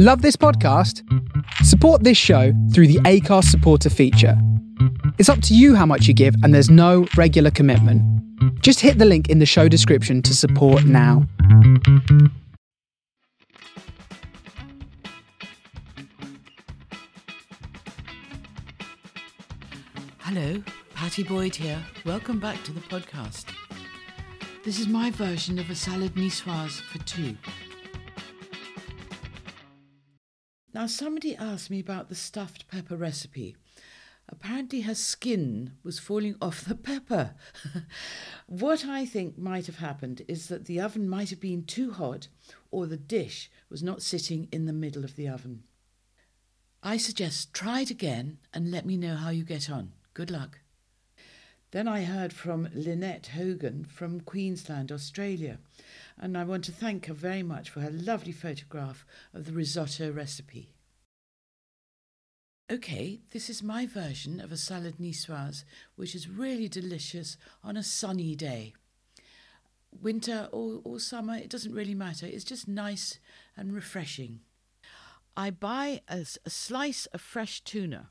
Love this podcast? Support this show through the Acast supporter feature. It's up to you how much you give, and there's no regular commitment. Just hit the link in the show description to support now. Hello, Pattie Boyd here. Welcome back to the podcast. This is my version of a salad niçoise for two. Now, somebody asked me about the stuffed pepper recipe. Apparently, her skin was falling off the pepper. what I think might have happened is that the oven might have been too hot or the dish was not sitting in the middle of the oven. I suggest try it again and let me know how you get on. Good luck. Then I heard from Lynette Hogan from Queensland, Australia, and I want to thank her very much for her lovely photograph of the risotto recipe. Okay, this is my version of a salad niçoise, which is really delicious on a sunny day. Winter or, or summer, it doesn't really matter. It's just nice and refreshing. I buy a, a slice of fresh tuna.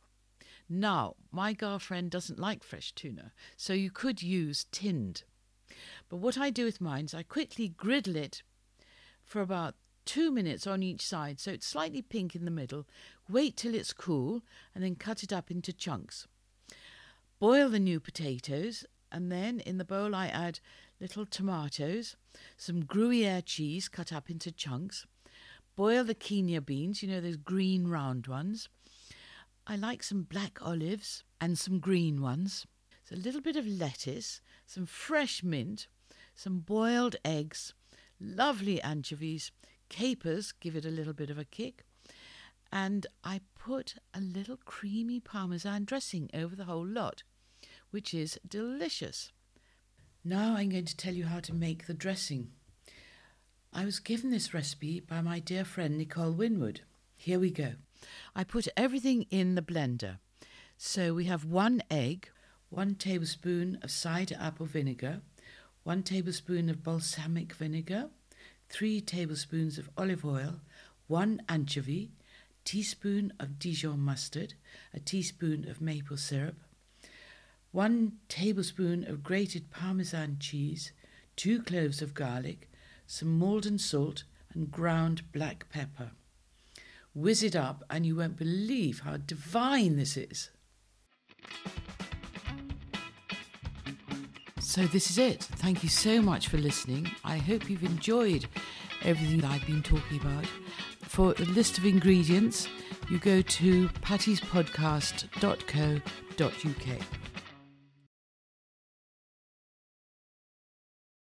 Now, my girlfriend doesn't like fresh tuna, so you could use tinned. But what I do with mine is I quickly griddle it for about two minutes on each side so it's slightly pink in the middle. Wait till it's cool and then cut it up into chunks. Boil the new potatoes and then in the bowl I add little tomatoes, some Gruyere cheese cut up into chunks, Boil the quinoa beans, you know, those green round ones. I like some black olives and some green ones. So a little bit of lettuce, some fresh mint, some boiled eggs, lovely anchovies, capers, give it a little bit of a kick. And I put a little creamy parmesan dressing over the whole lot, which is delicious. Now I'm going to tell you how to make the dressing. I was given this recipe by my dear friend Nicole Winwood. Here we go. I put everything in the blender. So we have one egg, one tablespoon of cider apple vinegar, one tablespoon of balsamic vinegar, three tablespoons of olive oil, one anchovy, teaspoon of Dijon mustard, a teaspoon of maple syrup, one tablespoon of grated Parmesan cheese, two cloves of garlic, some Maldon salt, and ground black pepper. Whiz it up, and you won't believe how divine this is. So, this is it. Thank you so much for listening. I hope you've enjoyed everything I've been talking about. For a list of ingredients, you go to pattiespodcast.co.uk.